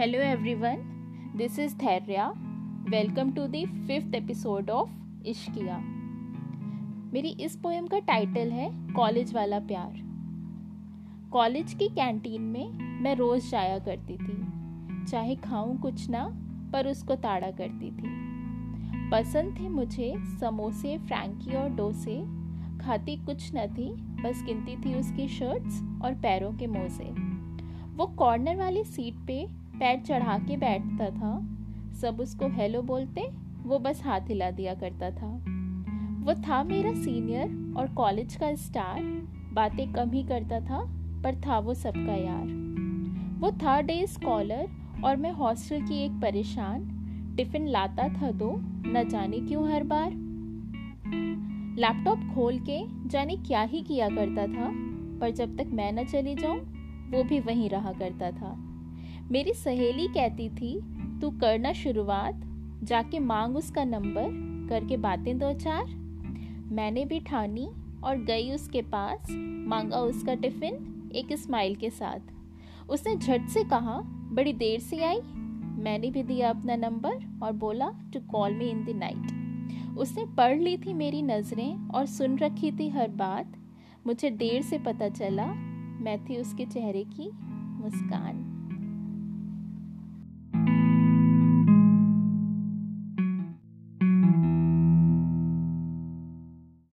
Hello everyone, this is Thairya. Welcome to the fifth episode of Ishqiya मेरी इस poem का title है college वाला प्यार. कॉलेज की कैंटीन में मैं रोज जाया करती थी. चाहे खाऊं कुछ ना पर उसको ताड़ा करती थी. पसंद थे मुझे समोसे फ्रैंकी और डोसे. खाती कुछ न थी बस गिनती थी उसकी शर्ट्स और पैरों के मोजे. वो कॉर्नर वाली सीट पे पैर चढ़ा के बैठता था। सब उसको हेलो बोलते, वो बस हाथ हिला दिया करता था। वो था मेरा सीनियर और कॉलेज का स्टार, बातें कम ही करता था, पर था वो सबका यार। वो था डे स्कॉलर और मैं हॉस्टल की एक परेशान, टिफ़िन लाता था दो, न जाने क्यों हर बार। लैपटॉप खोल के जाने क्या ही किया करता था, पर जब तक मैं न चली जाऊँ, वो भी वहीं रहा करता था। मेरी सहेली कहती थी, तू करना शुरुआत, जाके मांग उसका नंबर, करके बातें दो चार। मैंने भी ठानी और गई उसके पास, मांगा उसका टिफ़िन एक स्माइल के साथ। उसने झट से कहा, बड़ी देर से आई। मैंने भी दिया अपना नंबर और बोला to call me in the night उसने पढ़ ली थी मेरी नज़रें और सुन रखी थी हर बात। मुझे देर से पता चला, मैं थी उसके चेहरे की मुस्कान।